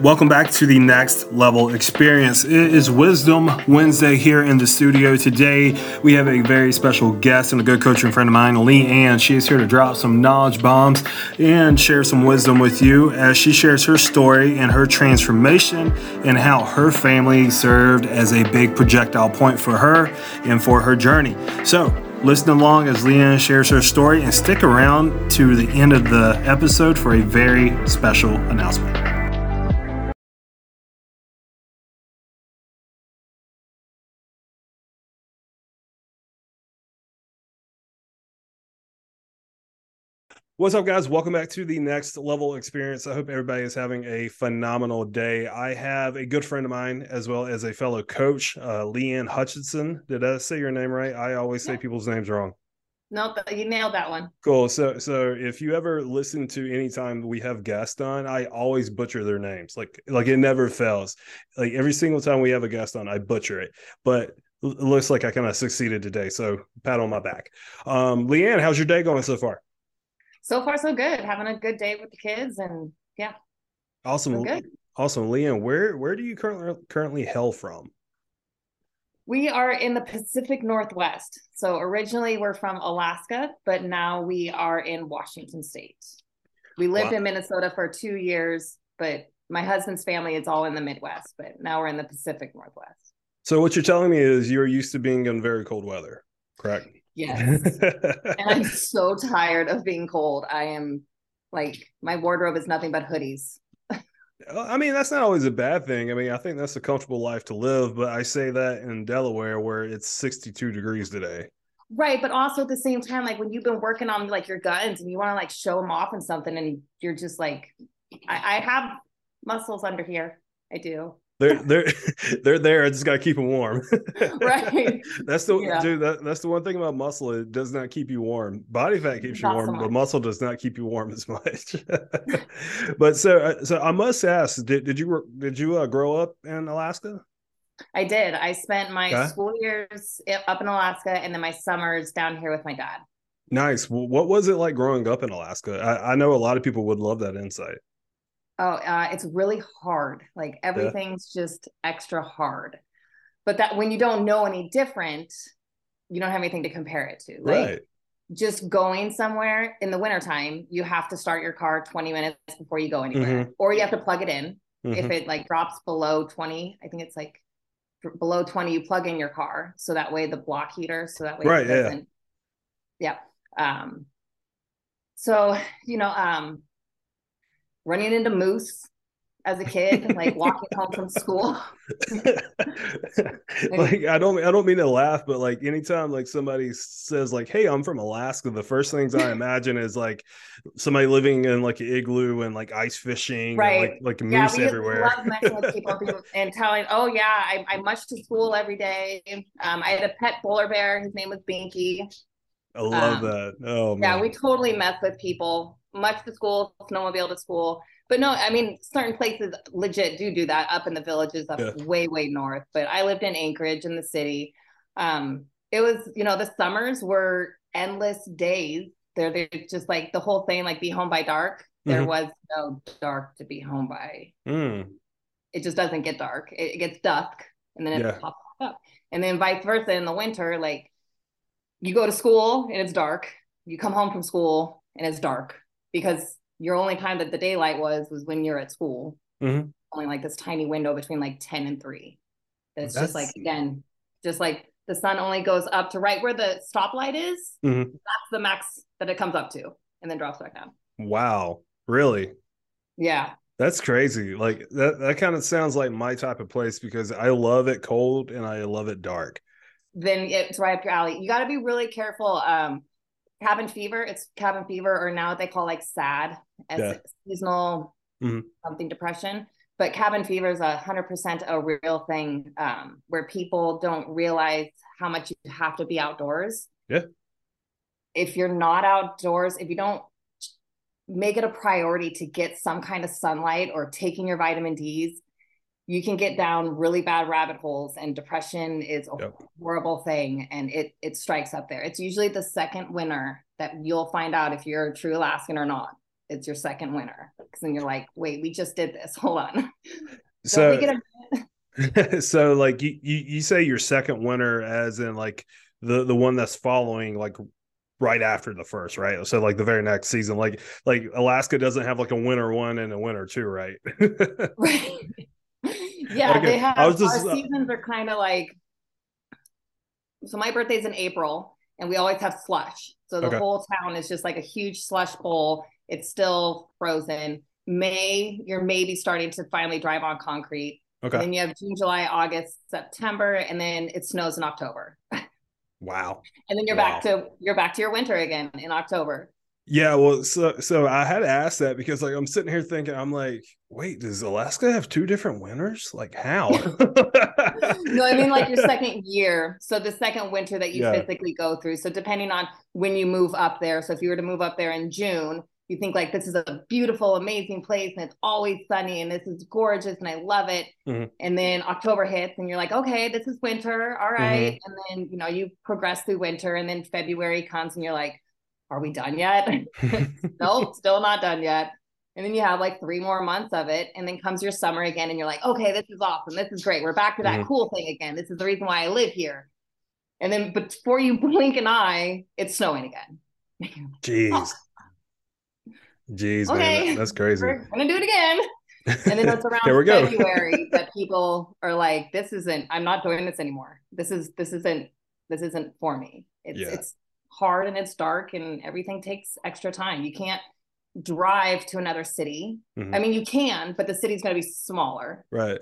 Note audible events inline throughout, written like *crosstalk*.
Welcome back to the Next Level Experience. It is Wisdom Wednesday here in the studio. Today, we have a very special guest and a good coaching friend of mine, Lee Ann. She is here to drop some knowledge bombs and share some wisdom with you as she shares her story and her transformation and how her family served as a big projectile point for her and for her journey. So, listen along as Leanne shares her story and stick around to the end of the episode for a very special announcement. What's up, guys? Welcome back to the next level experience. I hope everybody is having a phenomenal day. I have a good friend of mine as well as a fellow coach, uh, Leanne Hutchinson. Did I say your name right? I always say people's names wrong. No, you nailed that one. Cool. So, so if you ever listen to any time we have guests on, I always butcher their names. Like, like it never fails. Like every single time we have a guest on, I butcher it. But it looks like I kind of succeeded today. So, pat on my back. Um, Leanne, how's your day going so far? So far so good. Having a good day with the kids, and yeah, awesome. Good. Awesome, Leanne. Where where do you currently currently hail from? We are in the Pacific Northwest. So originally we're from Alaska, but now we are in Washington State. We lived wow. in Minnesota for two years, but my husband's family is all in the Midwest, but now we're in the Pacific Northwest. So what you're telling me is you're used to being in very cold weather, correct? Yes. *laughs* and I'm so tired of being cold. I am like my wardrobe is nothing but hoodies. I mean, that's not always a bad thing. I mean, I think that's a comfortable life to live, but I say that in Delaware where it's 62 degrees today. Right, but also at the same time, like when you've been working on like your guns and you want to like show them off and something, and you're just like, I, I have muscles under here. I do they're they're *laughs* they're there. I just gotta keep them warm. right. *laughs* *laughs* That's the yeah. dude. That, that's the one thing about muscle. It does not keep you warm. Body fat keeps you warm, so but muscle does not keep you warm as much. but so uh, so I must ask, did did you did you uh, grow up in Alaska? I did. I spent my okay. school years up in Alaska, and then my summers down here with my dad. Nice. what was it like growing up in Alaska? I, I know a lot of people would love that insight. Oh, uh, it's really hard. Like everything's yeah. just extra hard. But that when you don't know any different, you don't have anything to compare it to. Like right. just going somewhere in the wintertime, you have to start your car 20 minutes before you go anywhere. Mm-hmm. Or you have to plug it in. Mm-hmm. If it like drops below 20, I think it's like below 20, you plug in your car. So that way the block heater, so that way right, yeah. yeah. Um so you know, um running into moose as a kid, like *laughs* walking home from school. *laughs* *laughs* like I don't I don't mean to laugh, but like anytime like somebody says like, "Hey, I'm from Alaska," the first things I imagine is like somebody living in like an igloo and like ice fishing, right? And, like like yeah, moose everywhere. Love messing with people and telling, "Oh yeah, I, I mush to school every day." Um, I had a pet polar bear. His name was Binky. I love um, that. Oh man. yeah, we totally mess with people mush to school, snowmobile to school. But no, I mean, certain places legit do do that up in the villages up yeah. way, way north. But I lived in Anchorage in the city. Um, it was, you know, the summers were endless days. They're, they're just like the whole thing, like be home by dark. There mm-hmm. was no dark to be home by. Mm. It just doesn't get dark. It, it gets dusk and then it yeah. pops up. And then vice versa in the winter, like you go to school and it's dark. You come home from school and it's dark because your only time that the daylight was was when you're at school. Mm-hmm. Only like this tiny window between like 10 and 3. That's, that's, just like again, just like the sun only goes up to right where the stoplight is. Mm-hmm. That's the max that it comes up to and then drops back down. Wow. Really? Yeah. That's crazy. Like that that kind of sounds like my type of place because I love it cold and I love it dark. Then it's right up your alley. You got to be really careful. Um, cabin fever. It's cabin fever, or now what they call like SAD, as yeah. seasonal mm-hmm. something depression. But cabin fever is a hundred percent a real thing um, where people don't realize how much you have to be outdoors. Yeah. If you're not outdoors, if you don't make it a priority to get some kind of sunlight or taking your vitamin D's, you can get down really bad rabbit holes and depression is a yep. horrible thing and it it strikes up there it's usually the second winter that you'll find out if you're a true alaskan or not it's your second winter because then you're like, wait, we just did this. *laughs* Hold on. so *laughs* so like you, you you say your second winter as in like the the one that's following like right after the first, right? So like the very next season, like like Alaska doesn't have like a winter one and a winter two, right? *laughs* right. *laughs* Yeah, okay. they have. I was just, our uh, seasons are kind of like. So my birthday's in April, and we always have slush. So the okay. whole town is just like a huge slush bowl. It's still frozen. May, you're maybe starting to finally drive on concrete. Okay. And then you have June, July, August, September, and then it snows in October. *laughs* Wow. And then you're wow. back to you're back to your winter again in October. Yeah, well, so so I had to ask that because like I'm sitting here thinking, I'm like, wait, does Alaska have two different winters? Like how? *laughs* no, I mean like your second year. So the second winter that you yeah. physically go through. So depending on when you move up there. So if you were to move up there in June, you think like this is a beautiful, amazing place and it's always sunny and this is gorgeous and I love it. Mm-hmm. And then October hits and you're like, okay, this is winter. All right. mm-hmm. And then, you know, you progress through winter and then February comes and you're like, are we done yet? *laughs* nope, *laughs* still not done yet. And then you have like three more months of it. And then comes your summer again and you're like, okay, this is awesome. This is great. We're back to that mm-hmm. cool thing again. This is the reason why I live here. And then before you *laughs* blink an eye, it's snowing again. Jeez. oh Jeez, okay. man, that's crazy. We're gonna do it again. And then it's around February that people are like, "This isn't. I'm not doing this anymore. This is. This isn't. This isn't for me. It's. Yeah. It's hard and it's dark and everything takes extra time. You can't drive to another city. Mm-hmm. I mean, you can, but the city's going to be smaller, right?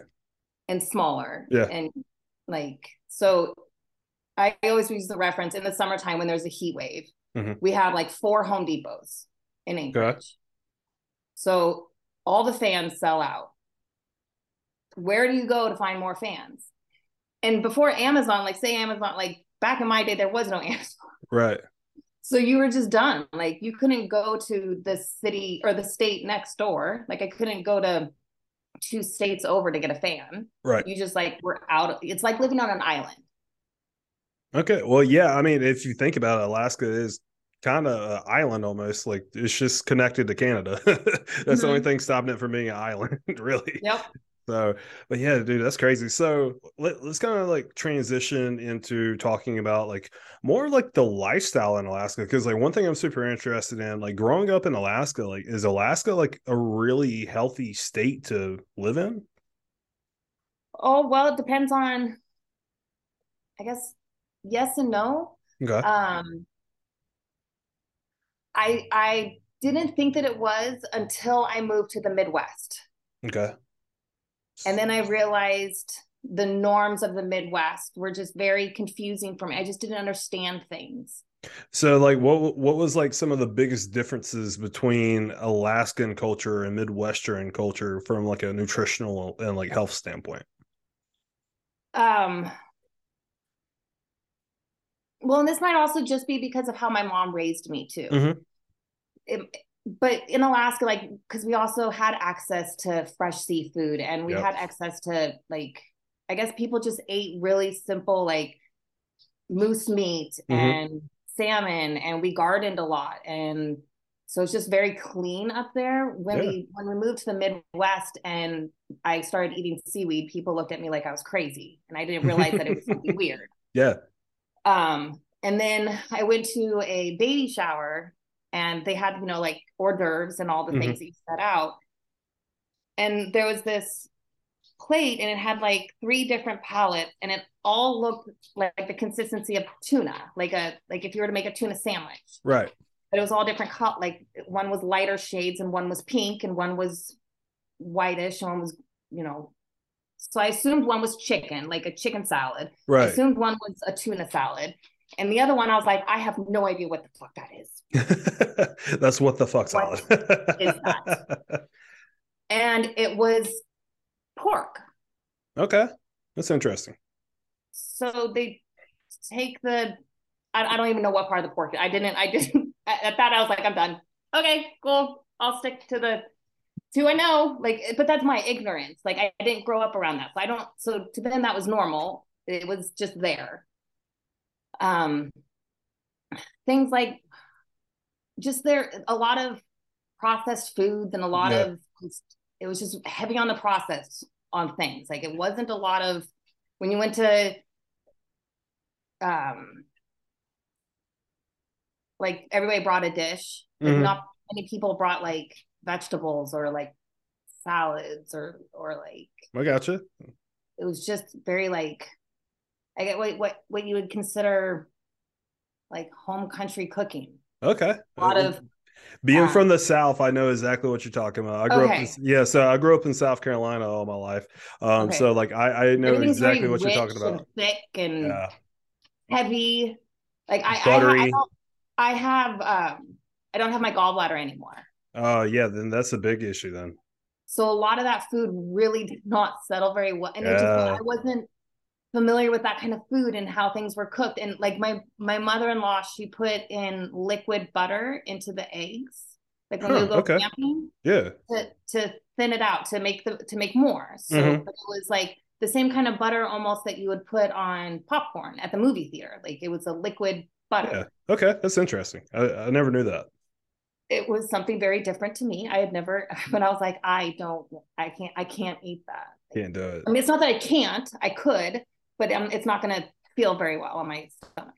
And smaller. Yeah. And like so, I always use the reference in the summertime when there's a heat wave. Mm-hmm. We have like four Home Depots in Anchorage. Okay. So all the fans sell out. Where do you go to find more fans? And before Amazon, like say Amazon, like back in my day, there was no *laughs* Amazon. Right. So you were just done. Like you couldn't go to the city or the state next door. Like I couldn't go to two states over to get a fan. Right. You just like were out. It's like living on an island. Okay. Well, yeah. I mean, if you think about it, Alaska is kind of an island almost like it's just connected to canada *laughs* that's mm-hmm. the only mm-hmm. thing stopping it from being an island *laughs* really yep so but yeah dude that's crazy so let, us kind of like transition into talking about like more like the lifestyle in alaska because like one thing i'm super interested in like growing up in alaska like is alaska like a really healthy state to live in oh well it depends on i guess yes and no okay um I I didn't think that it was until I moved to the Midwest. Okay. And then I realized the norms of the Midwest were just very confusing for me. I just didn't understand things. So like what what was like some of the biggest differences between Alaskan culture and Midwestern culture from like a nutritional and like health standpoint? Um well, and this might also just be because of how my mom raised me too. Mm-hmm. It, but in Alaska, like, because we also had access to fresh seafood and we yep. had access to, like, I guess people just ate really simple, like, moose meat mm-hmm. and salmon, and we gardened a lot. And so it's just very clean up there. When yeah. we when we moved to the Midwest and I started eating seaweed, people looked at me like I was crazy, and I didn't realize that it was something *laughs* weird. Yeah. Um, and then I went to a baby shower and they had, you know, like hors d'oeuvres and all the mm-hmm. things that you set out. And there was this plate and it had like three different palettes and it all looked like the consistency of tuna, like a like if you were to make a tuna sandwich. Right. But it was all different cut like one was lighter shades and one was pink and one was whitish and one was, you know, so I assumed one was chicken, like a chicken salad. Right. I assumed one was a tuna salad. And the other one, I was like, I have no idea what the fuck that is. *laughs* That's what the fuck salad is that? *laughs* And it was pork. Okay. That's interesting. So they take the, I, I don't even know what part of the pork. I didn't, I didn't, *laughs* at that, I was like, I'm done. Okay, cool. I'll stick to the do I know? Like, but that's my ignorance. Like, I, I didn't grow up around that. So I don't, so to them, that was normal. It was just there. Um, things like just there, a lot of processed foods and a lot yeah. of it was just heavy on the process on things. Like it wasn't a lot of when you went to um like everybody brought a dish. Mm-hmm. Not many people brought like vegetables or like salads or or like I gotcha. It was just very like I get what what what you would consider like home country cooking. Okay. A lot of being um, from the South, I know exactly what you're talking about. I grew okay. up, in, yeah. So I grew up in South Carolina all my life. Um, okay. so like I, I know exactly what you're talking about. And thick and yeah. heavy. Like I, Buttery. I, I, don't, I have, um, I don't have my gallbladder anymore. Oh uh, yeah, then that's a big issue then. So a lot of that food really did not settle very well, and yeah. it just I wasn't familiar with that kind of food and how things were cooked. And like my my mother in law, she put in liquid butter into the eggs, like when huh, we go okay. camping. Yeah. To to thin it out to make the to make more. So mm-hmm. it was like the same kind of butter almost that you would put on popcorn at the movie theater. Like it was a liquid butter. Yeah. Okay, that's interesting. I, I never knew that. It was something very different to me. I had never, *laughs* but I was like, I don't, I can't, I can't eat that. Can't do it. I mean, it's not that I can't. I could, but um, it's not going to feel very well on my stomach.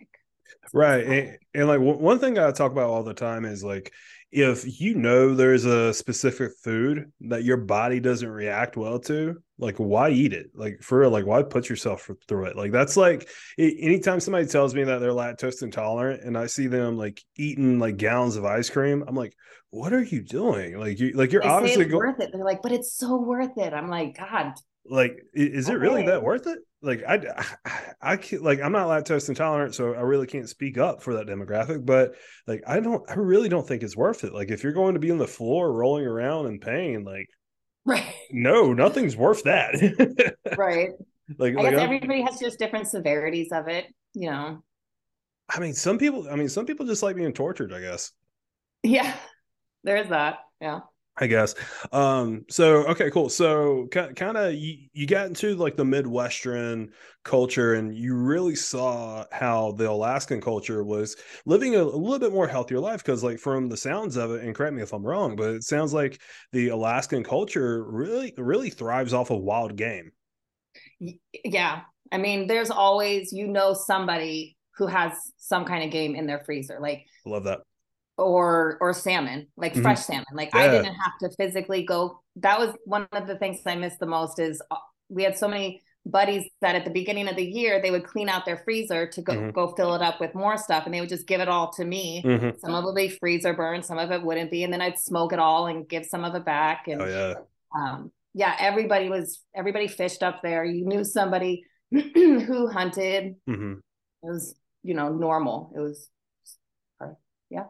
Right. And, and like w- one thing I talk about all the time is like, if you know there's a specific food that your body doesn't react well to, like why eat it? Like for real, like why put yourself through it? Like that's like anytime somebody tells me that they're lactose intolerant and I see them like eating like gallons of ice cream, I'm like, what are you doing? Like you like you're they obviously worth it. They're like, but it's so worth it. I'm like, God. Like, is it really that oh. worth it? like I, *sighs* I can't like I'm not lactose intolerant, so I really can't speak up for that demographic. But like I don't, I really don't think it's worth it. Like if you're going to be on the floor rolling around in pain, like right, no, nothing's worth that. *laughs* right. Like I like guess I'm, everybody has just different severities of it, you know. I mean, some people. I mean, some people just like being tortured. I guess. Yeah, *laughs* there's that. Yeah. I guess. Um, so okay, cool. So kind of you, you got into like the Midwestern culture and you really saw how the Alaskan culture was living a, a little bit more healthier life because like from the sounds of it, and correct me if I'm wrong, but it sounds like the Alaskan culture really really thrives off of wild game. Yeah. I mean, there's always you know somebody who has some kind of game in their freezer. Like love that or or salmon like mm-hmm. fresh salmon like yeah. i didn't have to physically go that was one of the things i missed the most is uh, we had so many buddies that at the beginning of the year they would clean out their freezer to go mm-hmm. go fill it up with more stuff and they would just give it all to me mm-hmm. some of it would be freezer burn some of it wouldn't be and then i'd smoke it all and give some of it back and oh, yeah um, yeah everybody was everybody fished up there you knew somebody *clears throat* who hunted mm-hmm. it was you know normal it was yeah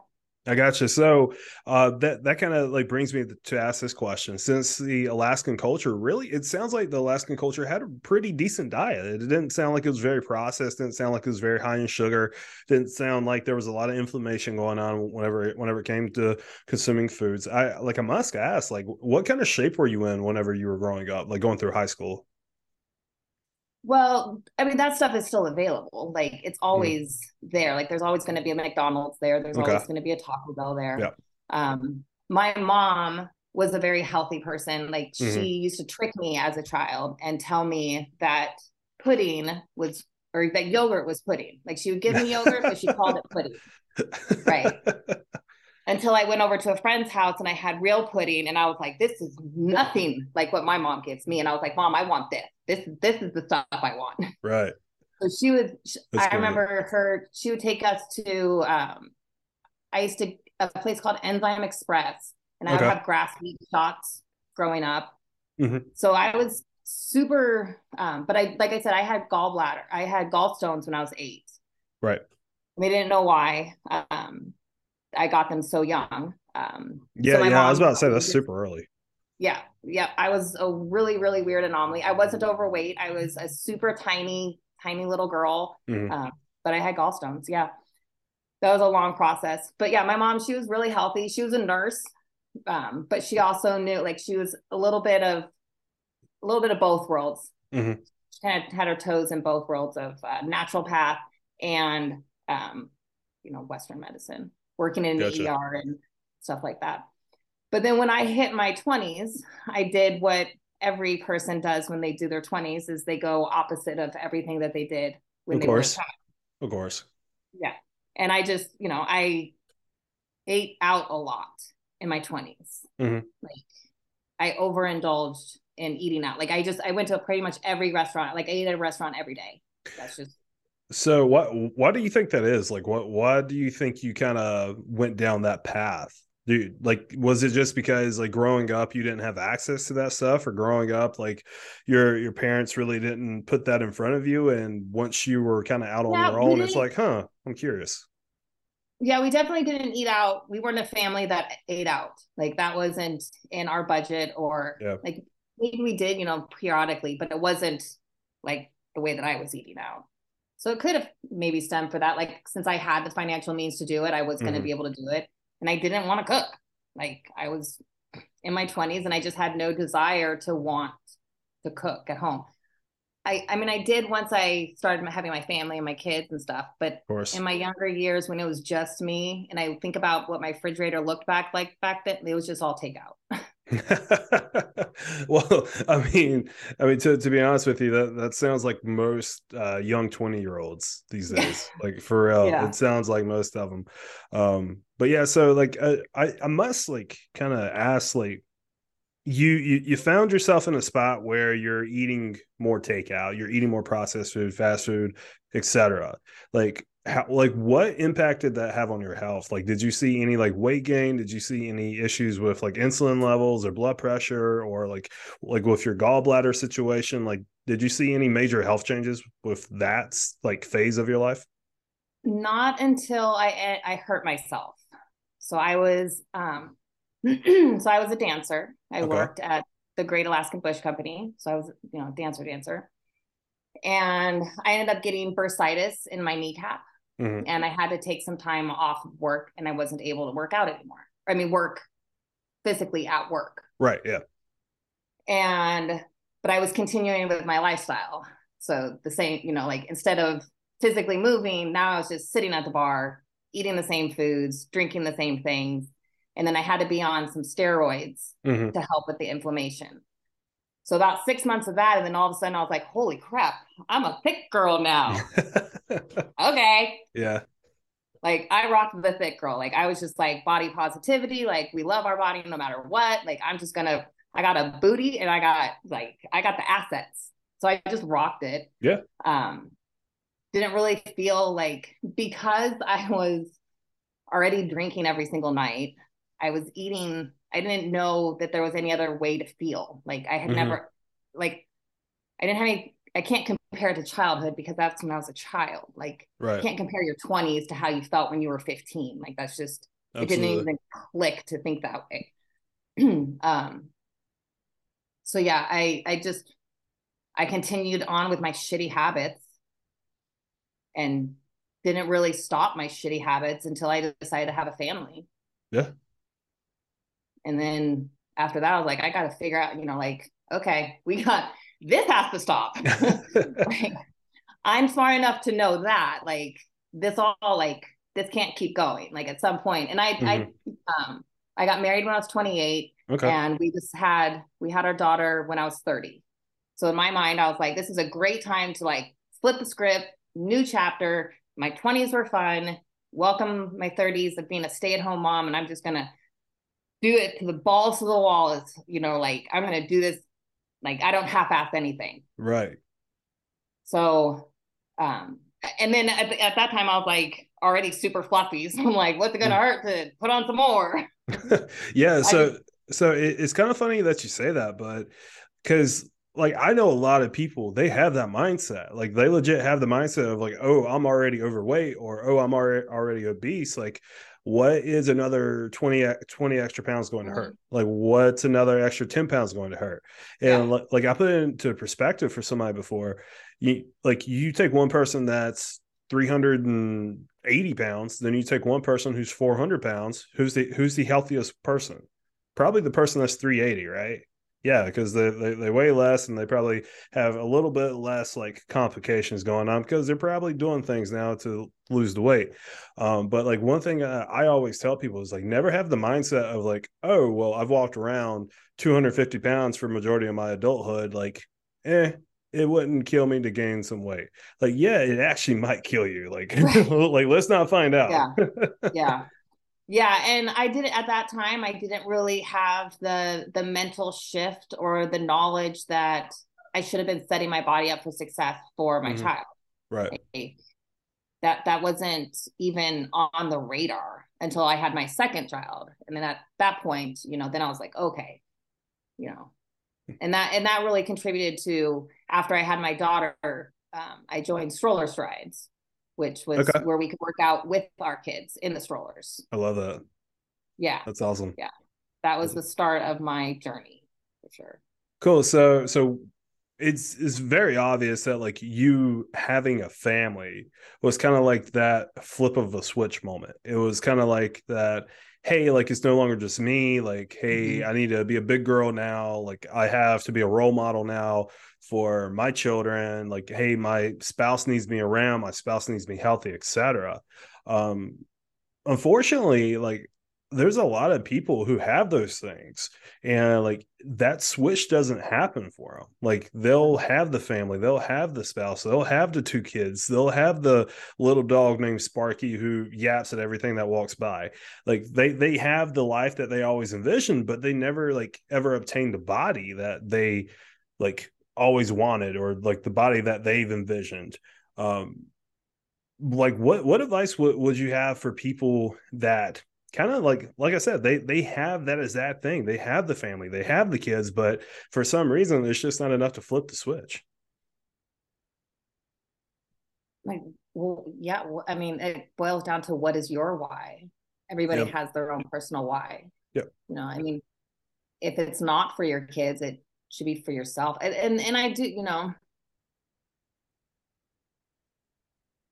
I got you. So uh, that that kind of like brings me to ask this question. Since the Alaskan culture really, it sounds like the Alaskan culture had a pretty decent diet. It didn't sound like it was very processed. Didn't sound like it was very high in sugar. Didn't sound like there was a lot of inflammation going on whenever whenever it came to consuming foods. I like I must ask, like, what kind of shape were you in whenever you were growing up, like going through high school? Well, I mean, that stuff is still available. Like it's mm. always mm. there. Like there's always going to be a McDonald's there. There's okay. always going to be a Taco Bell there. Yeah. Um, my mom was a very healthy person. Like mm-hmm. she used to trick me as a child and tell me that pudding was or that yogurt was pudding. Like she would give me yogurt, but she called it pudding. *laughs* Right. until I went over to a friend's house and I had real pudding and I was like, this is nothing like what my mom gives me. And I was like, mom, I want this. This this is the stuff I want. Right. So she would That's I great. remember her she would take us to um I used to a place called Enzyme Express and I okay. would have grass meat shots growing up. Mm-hmm. So I was super um but I like I said, I had gallbladder. I had gallstones when I was eight. Right. We didn't know why. Um I got them so young. Um, yeah, so yeah, I was about to say that's super early. Yeah, yeah. I was a really, really weird anomaly. I wasn't overweight. I was a super tiny, tiny little girl, mm-hmm. uh, but I had gallstones. Yeah, that was a long process. But yeah, my mom, she was really healthy. She was a nurse, um, but she also knew like she was a little bit of a little bit of both worlds. Mm-hmm. She had had her toes in both worlds of uh, naturopath and um, you know Western medicine working in gotcha. the ER and stuff like that. But then when I hit my 20s, I did what every person does when they do their 20s is they go opposite of everything that they did when of they course. were Of course. Yeah. And I just, you know, I ate out a lot in my 20s. Mhm. Like I overindulged in eating out. Like I just I went to pretty much every restaurant. Like I ate at a restaurant every day. That's just So what why do you think that is? Like what why do you think you kind of went down that path? Do like was it just because like growing up you didn't have access to that stuff or growing up like your your parents really didn't put that in front of you and once you were kind of out on Yeah, your own it's like, "Huh, I'm curious." yeah, we definitely didn't eat out. We weren't a family that ate out. Like that wasn't in our budget or Yeah. like maybe we did, you know, periodically, but it wasn't like the way that I was eating out. So it could have maybe stemmed for that. Like since I had the financial means to do it, I was going to Mhm. be able to do it. And I didn't want to cook. Like I was in my 20s and I just had no desire to want to cook at home. I I mean I did once I started having my family and my kids and stuff, but in my younger years when it was just me and I think about what my refrigerator looked back like back then, it was just all takeout. *laughs* *laughs* well, I mean, I mean to to be honest with you, that that sounds like most uh, young twenty year olds these *laughs* days. like for real, Yeah. it sounds like most of them. Um, but yeah, so like uh, I I must like kind of ask like you, you you found yourself in a spot where you're eating more takeout, you're eating more processed food, fast food, etc. Like how like what impact did that have on your health? Like did you see any like weight gain? Did you see any issues with like insulin levels or blood pressure or like like with your gallbladder situation? Like did you see any major health changes with that like phase of your life? Not until I I hurt myself. So I was um *clears throat* so I was a dancer. I Okay. worked at the Great Alaskan Bush Company. So I was, you know, dancer dancer. And I ended up getting bursitis in my kneecap Mhm. and I had to take some time off of work and I wasn't able to work out anymore. I mean work physically at work. Right. Yeah. and but I was continuing with my lifestyle. So the same, you know, like instead of physically moving, now I was just sitting at the bar, eating the same foods, drinking the same things. And then I had to be on some steroids Mhm. to help with the inflammation. So about six months of that, and then all of a sudden I was like, holy crap, I'm a thick girl now. *laughs* okay. yeah. Like I rocked the thick girl. Like I was just like body positivity. Like we love our body no matter what. Like I'm just gonna. I got a booty and I got like I got the assets. So I just rocked it. Yeah. Um, didn't really feel like because I was already drinking every single night. I was eating. I didn't know that there was any other way to feel. Like I had Mhm. never. Like I didn't have any. I can't compare it to childhood because that's when I was a child. Like Right. can't compare your 20s to how you felt when you were 15 like that's just it didn't even click to think that way *clears throat* um so yeah i i just i continued on with my shitty habits and didn't really stop my shitty habits until i decided to have a family Yeah. And then after that i was like i gotta figure out you know like okay we got this has to stop. *laughs* Like, I'm smart enough to know that like this all like this can't keep going like at some point. And I I um I got married when I was 28 okay. and we just had we had our daughter when I was 30 so in my mind I was like this is a great time to like flip the script new chapter. My 20s were fun. Welcome my 30s of being a stay-at-home mom and I'm just gonna do it to the balls to the wall is you know like I'm gonna do this like I don't half-ass anything right. so, um, and then at, at that time, I was like already super fluffy. *laughs* So I'm like, what's it gonna hurt to put on some more? *laughs* yeah so so it, it's kind of funny that you say that but because like i know a lot of people they have that mindset like they legit have the mindset of like oh i'm already overweight or oh i'm already already obese like what is another 20 e- 20 extra pounds going to hurt? Mm-hmm. Like what's another extra 10 pounds going to hurt? And Yeah. li- like i put it into perspective for somebody before. You like you take one person that's 380 pounds then you take one person who's 400 pounds who's the who's the healthiest person? Probably the person that's 380 right Yeah, because they, they, they weigh less and they probably have a little bit less like complications going on because they're probably doing things now to lose the weight. Um, but like one thing I, I always tell people is like never have the mindset of like, oh well, I've walked around 250 pounds for majority of my adulthood. Like, eh, it wouldn't kill me to gain some weight. Like, yeah, it actually might kill you. Like, *laughs* like let's not find out. Yeah, *laughs* yeah yeah and i didn't at that time i didn't really have the the mental shift or the knowledge that i should have been setting my body up for success for my mm-hmm. child. Right. That that wasn't even on the radar until i had my second child. And then at that point you know then i was like okay you know. And that and that really contributed to after i had my daughter um, i joined stroller strides which was okay. where we could work out with our kids in the strollers. I love that. Yeah. That's awesome. Yeah. That was the start of my journey for sure. Cool. So so it's it's very obvious that like you having a family was kind of like that flip of a switch moment. It was kind of like that hey like it's no longer just me like hey mm-hmm. i need to be a big girl now like i have to be a role model now for my children like hey my spouse needs me around my spouse needs me healthy etc um unfortunately like there's a lot of people who have those things and like that switch doesn't happen for them like they'll have the family they'll have the spouse they'll have the two kids they'll have the little dog named sparky who yaps at everything that walks by. Like they they have the life that they always envisioned but they never like ever obtained the body that they like always wanted or like the body that they've envisioned. Um like what what advice would, would you have for people that kind of like like I said, they they have that as that thing. They have the family, they have the kids, but for some reason, it's just not enough to flip the switch. Like, well, yeah. Well, I mean, it boils down to what is your why. Everybody has their own personal why. Yeah. You know, I mean, if it's not for your kids, it should be for yourself. And and, and I do, you know.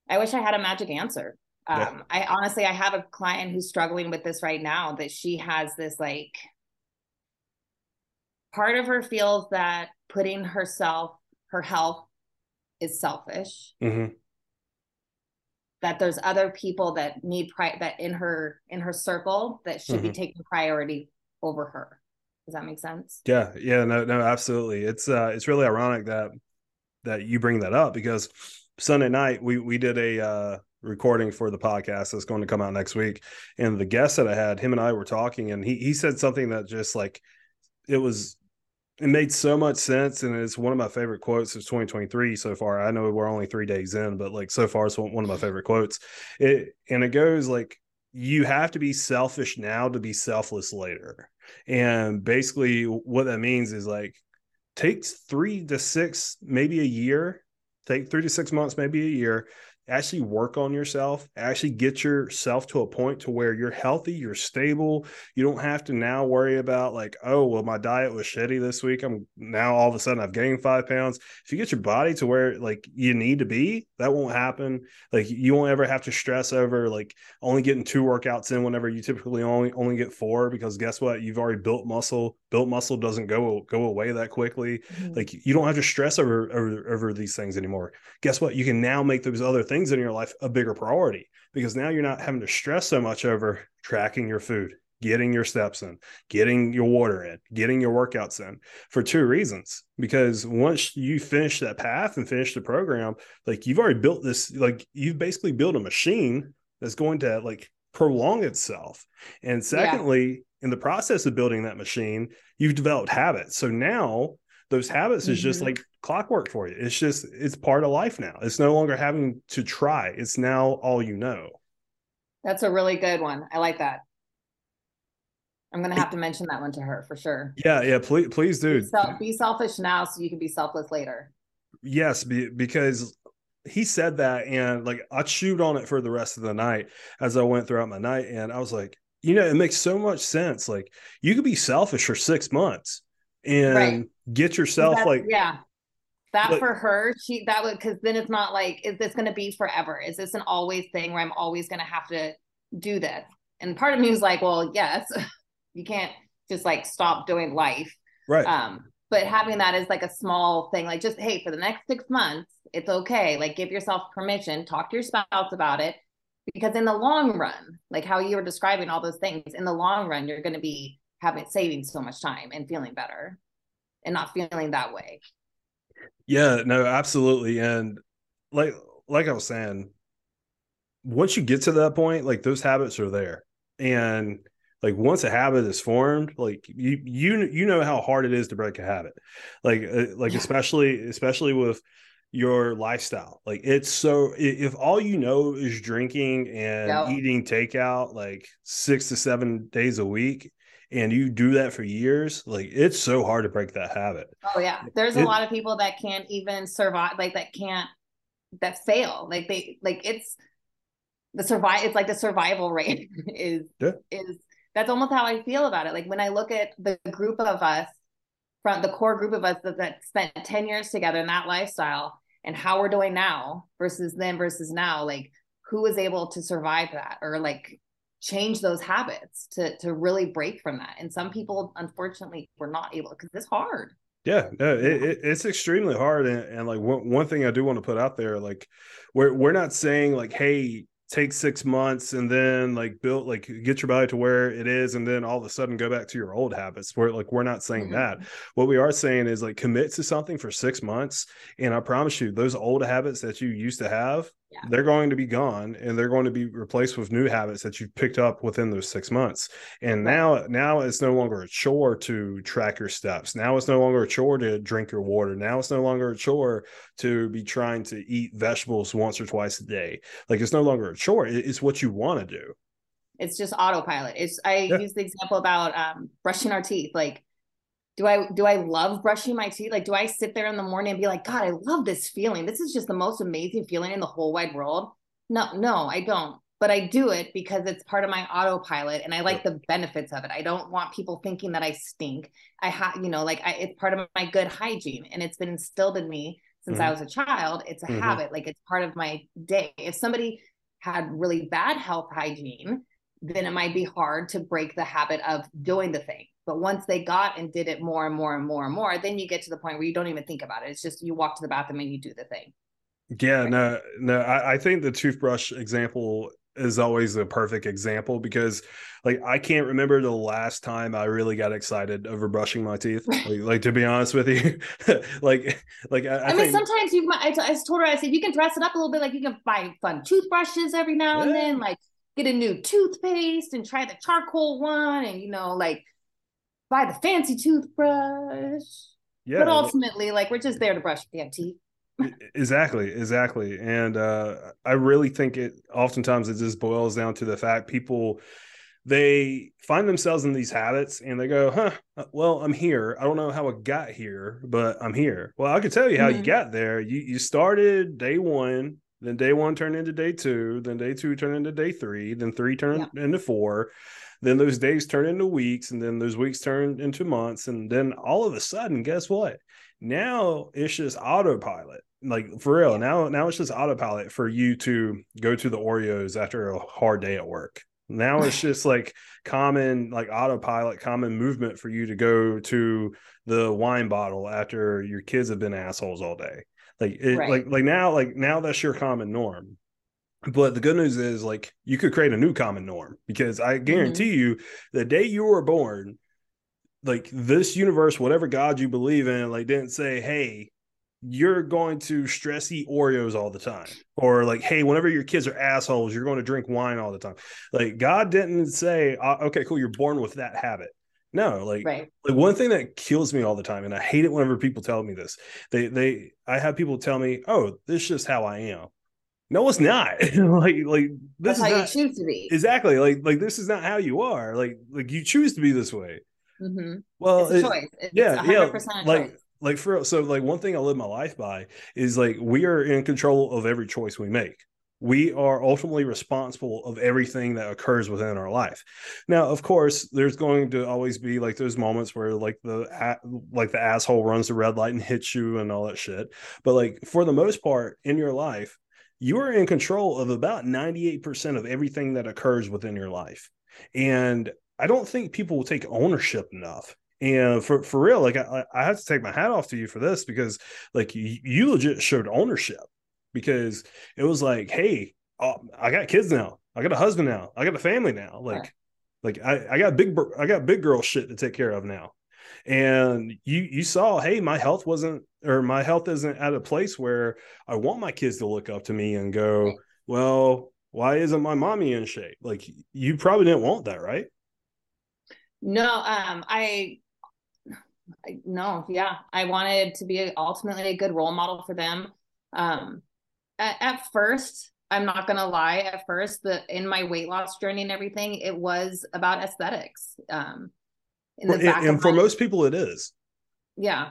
I wish I had a magic answer um, yeah. I honestly, I have a client who's struggling with this right now that she has this like part of her feels that putting herself, her health is selfish. Mm-hmm. That there's other people that need pri- that in her in her circle that should mm-hmm. be taking priority over her. Does that make sense? Yeah, yeah, no, no, absolutely. It's uh, it's really ironic that that you bring that up because Sunday night we we did a uh, recording for the podcast that's going to come out next week. And the guest that I had, him and I were talking, and he he said something that just like it was it made so much sense and it's one of my favorite quotes of 2023 so far. I know we're only three days in but like so far it's one of my favorite quotes. It and it goes like you have to be selfish now to be selfless later. And basically what that means is like takes three to six maybe a year take three to six months maybe a year actually work on yourself actually get yourself to a point to where you're healthy you're stable. You don't have to now worry about like oh well my diet was shitty this week. I'm now all of a sudden i've gained five pounds. If you get your body to where like you need to be that won't happen. Like you won't ever have to stress over like only getting two workouts in whenever you typically only only get four because guess what? You've already built muscle built muscle doesn't go go away that quickly mm-hmm. like you don't have to stress over, over over these things anymore guess what you can now make those other things in your life a bigger priority because now you're not having to stress so much over tracking your food, getting your steps in, getting your water in, getting your workouts in for two reasons. Because once you finish that path and finish the program, like you've already built this, like you've basically built a machine that's going to like prolong itself. And secondly. In the process of building that machine, you've developed habits. So now those habits is just mm-hmm. like clockwork for you. It's just it's part of life now. It's no longer having to try. It's now all you know. That's a really good one. I like that. I'm gonna have to mention that one to her for sure. Yeah, yeah. Please, please do. Be, self, be selfish now, so you can be selfless later. Yes, be, because he said that, and like I chewed on it for the rest of the night as I went throughout my night, and I was like, you know, it makes so much sense. Like you could be selfish for six months and right. get yourself That's, like yeah that like, for her she that would because then it's not like is this going to be forever is this an always thing where i'm always going to have to do this and part of me was like well yes *laughs* you can't just like stop doing life Right. Um, but having that as like a small thing, like just hey, for the next six months, it's okay. Like give yourself permission, talk to your spouse about it. Because in the long run, like how you were describing all those things, in the long run, you're going to be having saving so much time and feeling better and not feeling that way. Yeah, no, absolutely. And like like I was saying, once you get to that point, like those habits are there. And like once a habit is formed like you you you know how hard it is to break a habit like uh, like yeah. especially especially with your lifestyle like it's so if all you know is drinking and eating takeout like 6 to 7 days a week and you do that for years like it's so hard to break that habit oh yeah there's it, a lot of people that can't even survive like that can't that fail like they like it's the survive it's like the survival *laughs* rate is yeah. is that's almost how I feel about it. Like when I look at the group of us, from the core group of us that, that spent 10 years together in that lifestyle and how we're doing now versus then versus now, like who was able to survive that or like change those habits to to really break from that. And some people unfortunately were not able because it's hard. Yeah, no, it, it, it's extremely hard, and, and like one, one thing I do want to put out there, like we're we're not saying like, hey, take six months and then like build like get your body to where it is and then all of a sudden go back to your old habits we're like we're not saying mm-hmm. that what we are saying is like commit to something for six months and i promise you those old habits that you used to have yeah. they're going to be gone and they're going to be replaced with new habits that you've picked up within those six months. And now now it's no longer a chore to track your steps. Now it's no longer a chore to drink your water. Now it's no longer a chore to be trying to eat vegetables once or twice a day. Like it's no longer a chore. It's what you want to do. It's just autopilot. It's i yeah. use the example about um, brushing our teeth. Like do I do I love brushing my teeth? Like, do I sit there in the morning and be like, God, I love this feeling. This is just the most amazing feeling in the whole wide world. No, no, I don't. But I do it because it's part of my autopilot and I like the benefits of it. I don't want people thinking that I stink. I have, you know, like I, it's part of my good hygiene and it's been instilled in me since mm-hmm. I was a child. It's a mm-hmm. habit, like it's part of my day. If somebody had really bad health hygiene, then it might be hard to break the habit of doing the thing. But once they got and did it more and more and more and more, then you get to the point where you don't even think about it. It's just you walk to the bathroom and you do the thing. Yeah, right. no, no. I, I think the toothbrush example is always a perfect example because like I can't remember the last time I really got excited over brushing my teeth. *laughs* like, like, to be honest with you, *laughs* like like I, I, I mean sometimes you I, I told her I said you can dress it up a little bit like you can buy fun toothbrushes every now yeah. and then like get a new toothpaste and try the charcoal one and you know like buy the fancy toothbrush. Yeah. But ultimately, like we're just there to brush the teeth. exactly, exactly. And uh I really think it oftentimes it just boils down to the fact people they find themselves in these habits and they go, huh, uh, well, I'm here. I don't know how I got here, but I'm here. Well, I can tell you how mm-hmm. you got there. You you started day one, then day one turned into day two, then day two turned into day three, then three turned yeah. into four then those days turn into weeks, and then those weeks turn into months. And then all of a sudden, guess what? Now it's just autopilot. Like for real. Now, now it's just autopilot for you to go to the Oreos after a hard day at work. Now it's *laughs* just like common, like autopilot, common movement for you to go to the wine bottle after your kids have been assholes all day. Like, it, right. like, like now, like now that's your common norm. But the good news is, like, you could create a new common norm because I guarantee mm-hmm. you, the day you were born, like this universe, whatever God you believe in, like, didn't say, hey, you're going to stress eat Oreos all the time. Or like, hey, whenever your kids are assholes, you're going to drink wine all the time. Like, God didn't say, uh, okay, cool, you're born with that habit. No, like, right. like one thing that kills me all the time, and I hate it whenever people tell me this. They they I have people tell me, "Oh, this is just how I am." No, it's not. *laughs* like like this That's is how not, you choose to be. Exactly. Like like this is not how you are. Like like you choose to be this way. Mm-hmm. Well, it's a it, choice. It's yeah, yeah. Like like for so like one thing I live my life by is like we are in control of every choice we make. We are ultimately responsible of everything that occurs within our life. Now, of course, there's going to always be like those moments where like the like the asshole runs the red light and hits you and all that shit. But like for the most part in your life, you are in control of about 98% of everything that occurs within your life. And I don't think people will take ownership enough And for for real, like I, I have to take my hat off to you for this because like you, you legit showed ownership because it was like, hey, oh, I got kids now, I got a husband now, I got a family now, like. Right. Like I, I got big I got big girl shit to take care of now and you you saw hey my health wasn't or my health isn't at a place where i want my kids to look up to me and go well why isn't my mommy in shape like you probably didn't want that right no um i I, no, yeah, I wanted to be ultimately a good role model for them. Um, at, at, first, I'm not gonna lie. At first, the in my weight loss journey and everything, it was about aesthetics. Um, in the back and, and for my, most people it is yeah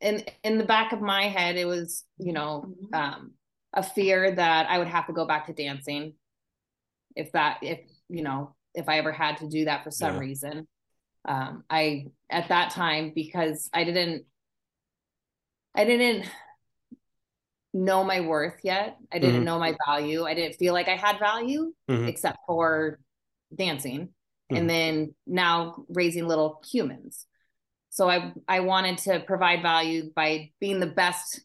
in in the back of my head it was you know mm-hmm. um a fear that i would have to go back to dancing if that if you know if i ever had to do that for some yeah. reason um i at that time because i didn't i didn't know my worth yet i didn't mm-hmm. know my value i didn't feel like i had value mm-hmm. except for dancing mm-hmm. and then now raising little humans. So I I wanted to provide value by being the best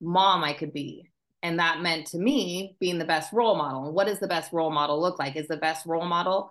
mom I could be. And that meant to me being the best role model. And what does the best role model look like? Is the best role model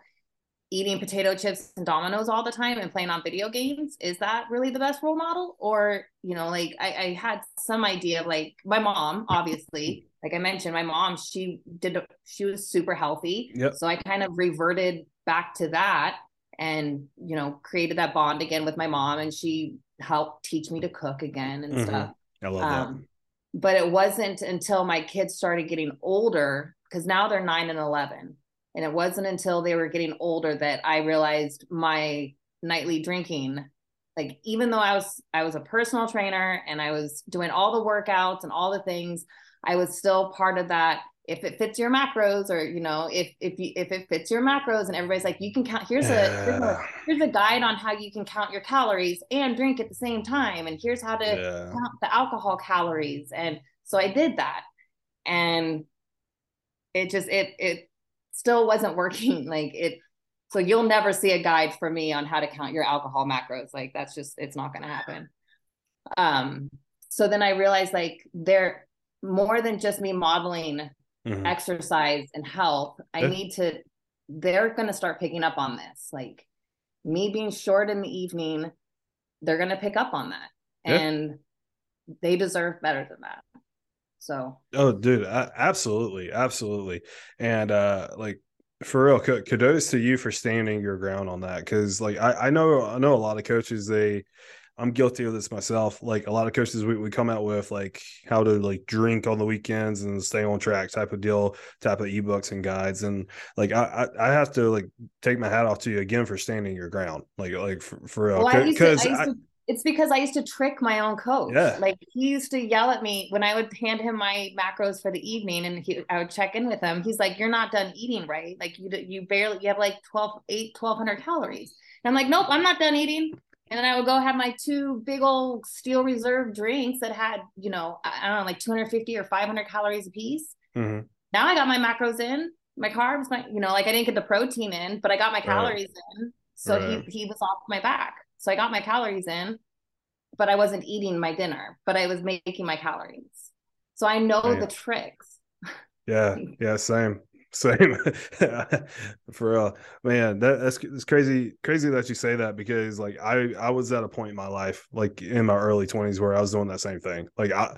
eating potato chips and Domino's all the time and playing on video games is that really the best role model or you know like I, I, had some idea of like my mom obviously *laughs* like i mentioned my mom she did she was super healthy yep. so i kind of reverted back to that and you know created that bond again with my mom and she helped teach me to cook again and mm-hmm. stuff i love um, that but it wasn't until my kids started getting older because now they're 9 and 11 and it wasn't until they were getting older that i realized my nightly drinking like even though i was i was a personal trainer and i was doing all the workouts and all the things i was still part of that if it fits your macros or you know if if you if it fits your macros and everybody's like you can count here's a, here's a here's a guide on how you can count your calories and drink at the same time and here's how to yeah. count the alcohol calories and so i did that and it just it it still wasn't working *laughs* like it so you'll never see a guide for me on how to count your alcohol macros like that's just it's not going to happen um so then i realized like there more than just me modeling mm-hmm. exercise and health i yeah. need to they're going to start picking up on this like me being short in the evening they're going to pick up on that yeah. and they deserve better than that so oh dude absolutely absolutely and uh like for real kudos to you for standing your ground on that because like I, I know i know a lot of coaches they I'm guilty of this myself. Like a lot of coaches, we, we come out with like how to like drink on the weekends and stay on track type of deal, type of ebooks and guides. And like I, I, I have to like take my hat off to you again for standing your ground. Like like for, for real. Because well, it's because I used to trick my own coach. Yeah. Like he used to yell at me when I would hand him my macros for the evening and he, I would check in with him. He's like, you're not done eating, right? Like you, you barely, you have like 12, 8, 1200 calories. And I'm like, nope, I'm not done eating. And then I would go have my two big old steel reserve drinks that had, you know, I don't know, like 250 or 500 calories a piece. Mm-hmm. Now I got my macros in, my carbs, my, you know, like I didn't get the protein in, but I got my calories right. in. So right. he, he was off my back. So I got my calories in, but I wasn't eating my dinner, but I was making my calories. So I know yeah. the tricks. Yeah. *laughs* Yeah. Same. Same *laughs* for real, man. That, that's it's crazy, crazy that you say that because like I I was at a point in my life, like in my early twenties, where I was doing that same thing. Like I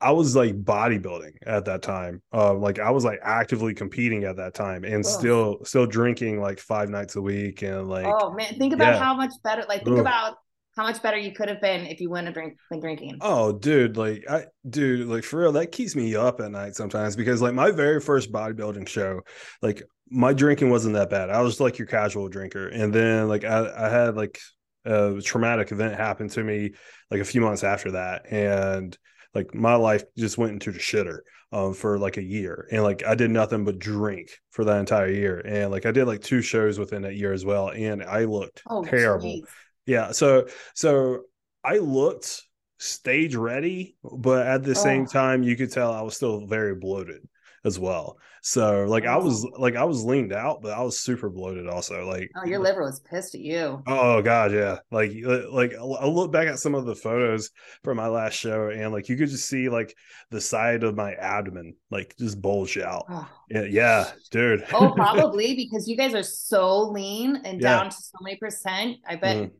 I was like bodybuilding at that time. Uh, like I was like actively competing at that time and still still drinking like five nights a week and like oh man, think about yeah. how much better. Like think Ugh. about how much better you could have been if you wouldn't have drink, been drinking. Oh, dude, like I, dude, like for real, that keeps me up at night sometimes because like my very first bodybuilding show, like my drinking wasn't that bad. I was like your casual drinker, and then like I, I had like a traumatic event happen to me like a few months after that, and like my life just went into the shitter um, for like a year and like i did nothing but drink for that entire year and like i did like two shows within that year as well and i looked oh, terrible geez. Yeah. So so I looked stage ready, but at the oh. same time, you could tell I was still very bloated. as well. So like I was oh. like I was leaned out, but I was super bloated also. Like oh, your liver was pissed at you. Oh god, yeah. Like like I look back at some of the photos from my last show, and like you could just see like the side of my abdomen like just bulge out. Oh. Yeah, yeah, dude. oh, *laughs* probably because you guys are so lean and yeah. down to so many percent. I bet. Mm.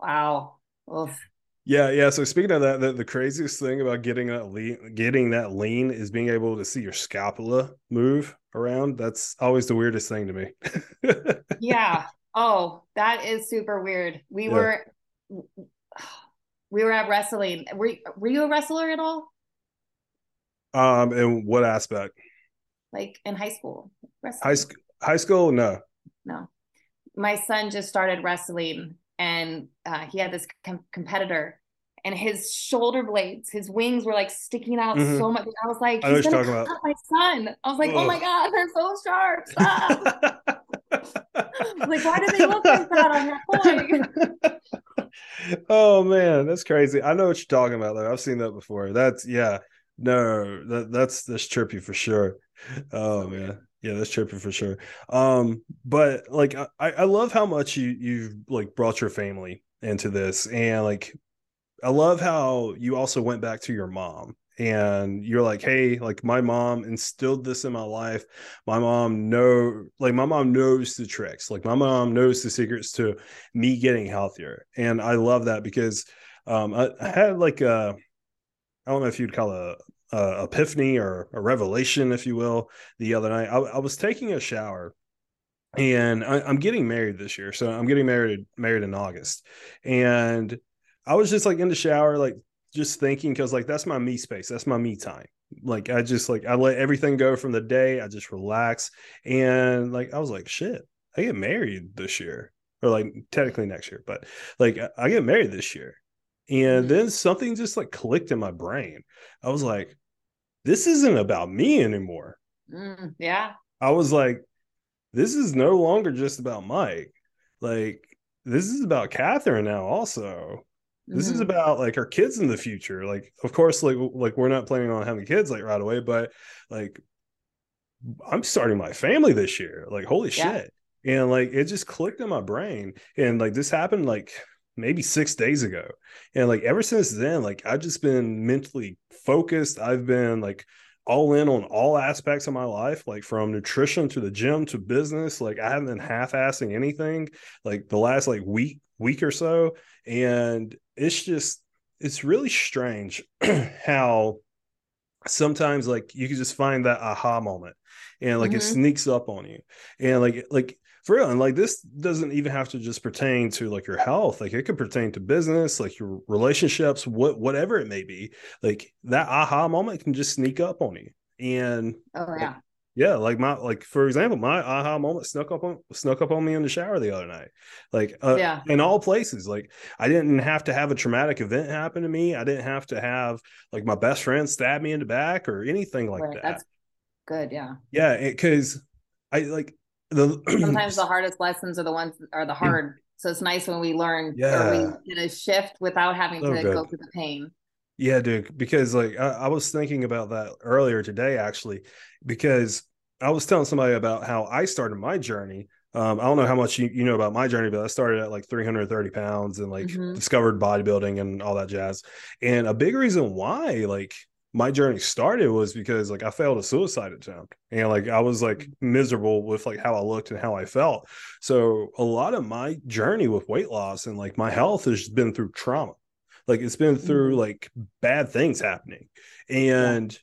Wow. Oof. Yeah, yeah. So speaking of that, the, the craziest thing about getting that lean, getting that lean is being able to see your scapula move around. That's always the weirdest thing to me. *laughs* yeah. Oh, that is super weird. We yeah. were *sighs* we were at wrestling. Were were you a wrestler at all? Um, in what aspect? Like in high school. Wrestling. High school. High school, no. No. My son just started wrestling and uh, he had this com- competitor and his shoulder blades, his wings were like sticking out mm-hmm. so much. I was like, he's gonna cut about. my son. I was like, Ugh. oh my god, they're so sharp. Stop. *laughs* like, why do they look like that on that point? *laughs* oh man, that's crazy. I know what you're talking about though. I've seen that before. That's yeah. No, that that's that's trippy for sure. Oh man. Yeah, that's trippy for sure. Um, but like I, I love how much you you've like brought your family into this and like I love how you also went back to your mom and you're like, hey, like my mom instilled this in my life. My mom know like my mom knows the tricks. Like my mom knows the secrets to me getting healthier. And I love that because um I, I had like a I don't know if you'd call it a, uh, epiphany or a revelation, if you will, the other night. I, I was taking a shower and I, am getting married this year. So I'm getting married married in August. And I was just like in the shower, like just thinking because like that's my me space. That's my me time. Like I just like I let everything go from the day. I just relax. And like I was like, shit, I get married this year. Or like technically next year, but like I get married this year. And mm-hmm. then something just like clicked in my brain. I was like, this isn't about me anymore. Mm, yeah. I was like, this is no longer just about Mike. Like, this is about Catherine now, also. This mm-hmm. is about like our kids in the future. Like, of course, like like we're not planning on having kids like right away, but like I'm starting my family this year. Like, holy yeah. shit. And like it just clicked in my brain. And like this happened like maybe six days ago. And like ever since then, like I've just been mentally focused. I've been like all in on all aspects of my life, like from nutrition to the gym to business. Like I haven't been half-assing anything like the last like week, week or so. And it's just it's really strange *clears throat* how sometimes like you can just find that aha moment and like mm-hmm. it sneaks up on you and like like for real and like this doesn't even have to just pertain to like your health like it could pertain to business like your relationships what whatever it may be like that aha moment can just sneak up on you and oh yeah like, yeah. like my like for example my aha moment snuck up on snuck up on me in the shower the other night like uh, yeah. in all places like i didn't have to have a traumatic event happen to me i didn't have to have like my best friend stab me in the back or anything like right. that. that's good yeah. Yeah because i like the *clears throat* sometimes the hardest lessons are the ones that are the hard. So it's nice when we learn yeah. or we get a shift without having so to good. go through the pain. Yeah, dude. Because like I, I was thinking about that earlier today, actually, because I was telling somebody about how I started my journey. Um, I don't know how much you, you know about my journey, but I started at like 330 pounds and like mm-hmm. discovered bodybuilding and all that jazz. And a big reason why, like, my journey started was because like I failed a suicide attempt and like I was like mm-hmm. miserable with like how I looked and how I felt. So a lot of my journey with weight loss and like my health has been through trauma. Like it's been through mm-hmm. like bad things happening. And yeah.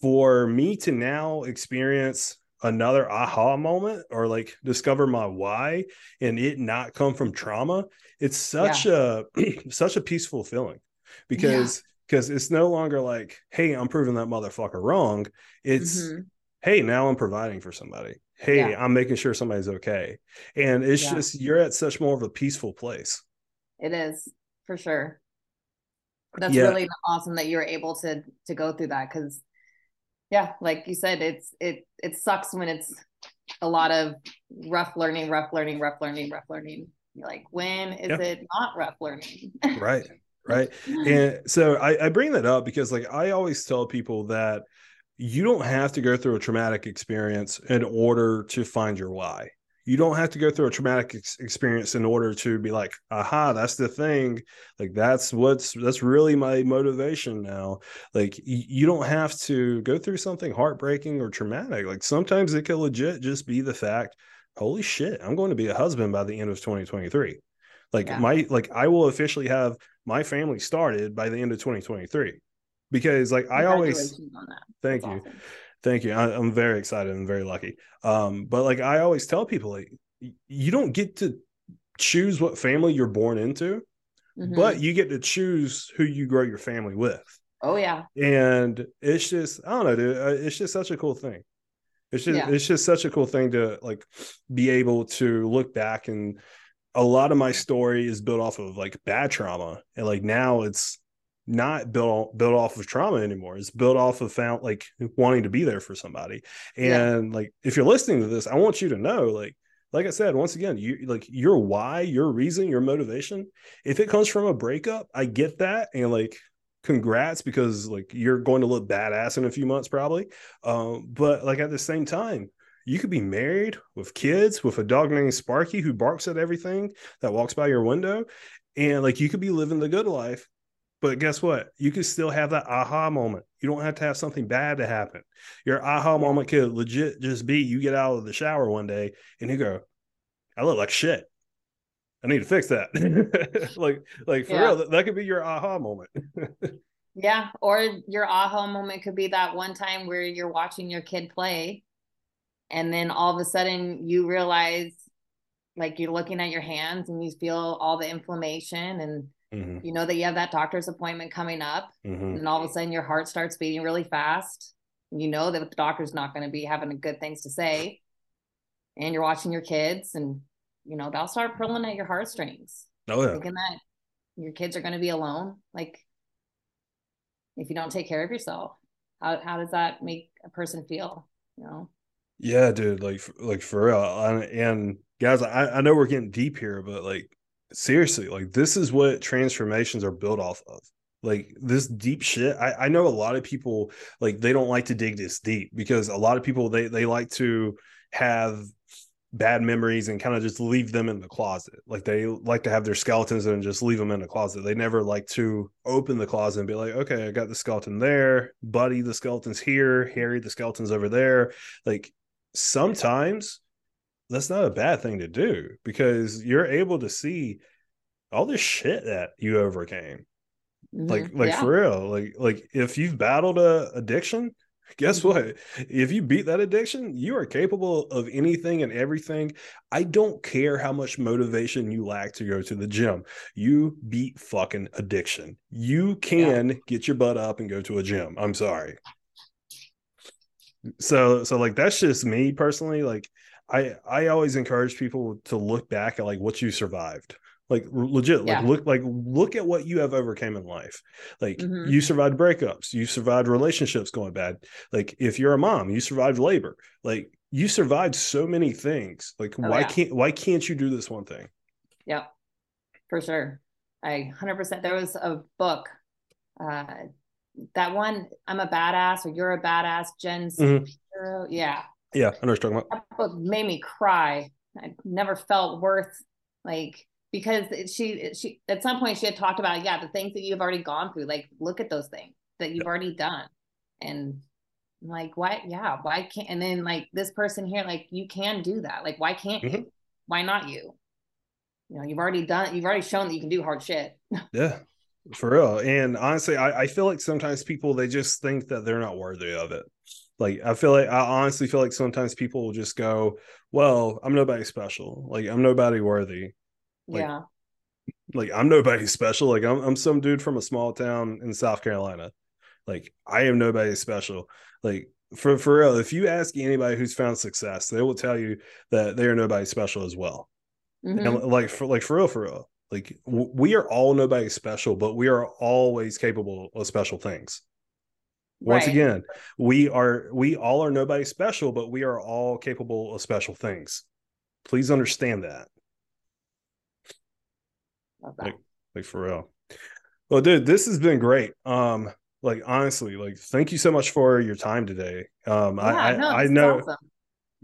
for me to now experience another aha moment or like discover my why and it not come from trauma, it's such yeah. a *clears throat* such a peaceful feeling because yeah because it's no longer like, hey, I'm proving that motherfucker wrong. It's, mm-hmm. hey, now I'm providing for somebody. Hey, yeah. I'm making sure somebody's okay. And it's yeah. just, you're at such more of a peaceful place. It is for sure. That's yeah. really awesome that you were able to to go through that because yeah, like you said, it's it it sucks when it's a lot of rough learning, rough learning, rough learning, rough learning. You're like, when is it not rough learning? *laughs* right right? Mm-hmm. And so I, I bring that up because like i always tell people that you don't have to go through a traumatic experience in order to find your why. You don't have to go through a traumatic ex- experience in order to be like aha that's the thing. Like that's what's that's really my motivation now. Like y- you don't have to go through something heartbreaking or traumatic. Like sometimes it could legit just be the fact holy shit i'm going to be a husband by the end of 2023 like yeah. my like i will officially have my family started by the end of 2023 because like i always thank you awesome. Thank you. I, am very excited and very lucky. Um, but like I always tell people, like you don't get to choose what family you're born into, mm-hmm. but you get to choose who you grow your family with. Oh yeah. And it's just I don't know, dude. Uh, it's just such a cool thing. It's just yeah. it's just such a cool thing to like be able to look back and a lot of my story is built off of like bad trauma and like now it's not built built off of trauma anymore. It's built off of found like wanting to be there for somebody. And yeah. like if you're listening to this, I want you to know like like I said, once again, you like your why, your reason, your motivation. If it comes from a breakup, I get that, and like, congrats because like you're going to look badass in a few months probably. Um, but like at the same time, you could be married with kids with a dog named Sparky who barks at everything that walks by your window, and like you could be living the good life but guess what? You can still have that aha moment. You don't have to have something bad to happen. Your aha moment could legit just be you get out of the shower one day and you go, I look like shit. I need to fix that. *laughs* *laughs* like, like for yeah. real, that could be your aha moment. *laughs* yeah. Or your aha moment could be that one time where you're watching your kid play and then all of a sudden you realize like you're looking at your hands and you feel all the inflammation and Mm-hmm. You know that you have that doctor's appointment coming up, mm-hmm. and all of a sudden your heart starts beating really fast. You know that the doctor's not going to be having good things to say, and you're watching your kids, and you know they'll start pulling at your heartstrings. Oh yeah, thinking that your kids are going to be alone. Like if you don't take care of yourself, how how does that make a person feel? You know. Yeah, dude. Like, like for real. And, and guys, I, I know we're getting deep here, but like seriously like this is what transformations are built off of like this deep shit I, I know a lot of people like they don't like to dig this deep because a lot of people they they like to have bad memories and kind of just leave them in the closet like they like to have their skeletons and just leave them in the closet they never like to open the closet and be like okay i got the skeleton there buddy the skeleton's here harry the skeleton's over there like sometimes that's not a bad thing to do because you're able to see all this shit that you overcame. Mm-hmm. Like like yeah. for real. Like like if you've battled a addiction, guess mm-hmm. what? If you beat that addiction, you are capable of anything and everything. I don't care how much motivation you lack to go to the gym. You beat fucking addiction. You can yeah. get your butt up and go to a gym. I'm sorry. So so like that's just me personally like I I always encourage people to look back at like what you survived. Like legit, yeah. like look like look at what you have overcame in life. Like mm-hmm. you survived breakups, you survived relationships going bad. Like if you're a mom, you survived labor. Like you survived so many things. Like oh, why yeah. can't why can't you do this one thing? Yeah, for sure. I 100%. There was a book, uh, that one, I'm a badass or you're a badass, jen's mm-hmm. Yeah, yeah, I know what you're talking about. That book made me cry. I never felt worth like because she she at some point she had talked about yeah the things that you've already gone through like look at those things that you've already done. And I'm like why yeah why can't and then like this person here like you can do that. Like why can't mm-hmm. you? Why not you? You know you've already done you've already shown that you can do hard shit. Yeah for real and honestly I, I feel like sometimes people they just think that they're not worthy of it like I feel like I honestly feel like sometimes people will just go, "Well, I'm nobody special. Like I'm nobody worthy." Like, yeah. Like I'm nobody *laughs* special. Like I'm I'm some dude from a small town in South Carolina. Like I am nobody special. Like for for real, if you ask anybody who's found success, they will tell you that they are nobody special as well. Mm-hmm. And like for like for real, for real. Like w- we are all nobody special, but we are always capable of special things. Once right. again, we are we all are nobody special, but we are all capable of special things. Please understand that. Like, like for real. Well, dude, this has been great. Um, like honestly, like thank you so much for your time today. Um, yeah, I no, I, know. Awesome.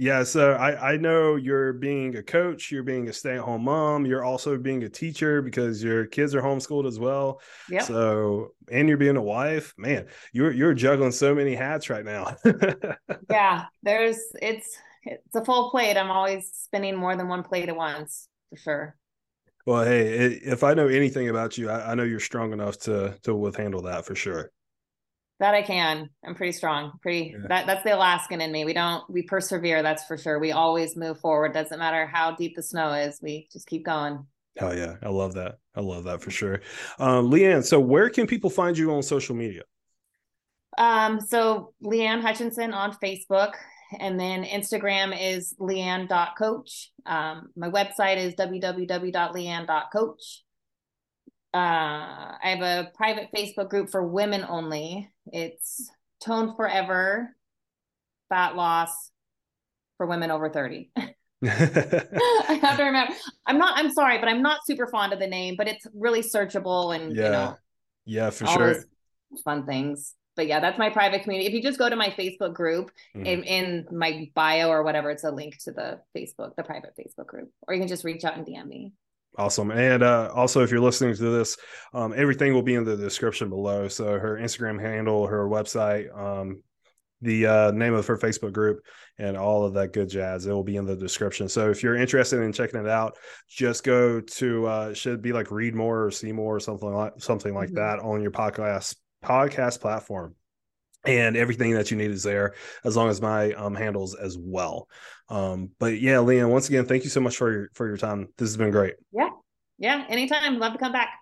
Yeah, so I I know you're being a coach, you're being a stay at home mom, you're also being a teacher because your kids are homeschooled as well. Yeah. So and you're being a wife, man. You're you're juggling so many hats right now. *laughs* yeah, there's it's it's a full plate. I'm always spinning more than one plate at once for sure. Well, hey, if I know anything about you, I, I know you're strong enough to to withhandle that for sure. That I can. I'm pretty strong. Pretty yeah. that that's the Alaskan in me. We don't we persevere, that's for sure. We always move forward. Doesn't matter how deep the snow is. We just keep going. Hell yeah. I love that. I love that for sure. Um, Leanne, so where can people find you on social media? Um, so Leanne Hutchinson on Facebook. And then Instagram is leanne.coach. Um, my website is www.leanne.coach. Uh, I have a private Facebook group for women only. It's Toned Forever Fat Loss for Women Over 30. *laughs* I have to remember. I'm not, I'm sorry, but I'm not super fond of the name, but it's really searchable and, yeah. you know, yeah, for sure. Fun things but yeah, that's my private community. If you just go to my Facebook group mm-hmm. in, in my bio or whatever, it's a link to the Facebook, the private Facebook group, or you can just reach out and DM me. Awesome. And uh, also, if you're listening to this, um, everything will be in the description below. So her Instagram handle, her website, um, the uh, name of her Facebook group, and all of that good jazz. It will be in the description. So if you're interested in checking it out, just go to uh, should be like read more or see more or something like something like mm-hmm. that on your podcast podcast platform and everything that you need is there as long as my um, handles as well. Um, but yeah leanne once again thank you so much for your for your time. This has been great. Yeah yeah, anytime. Love to come back.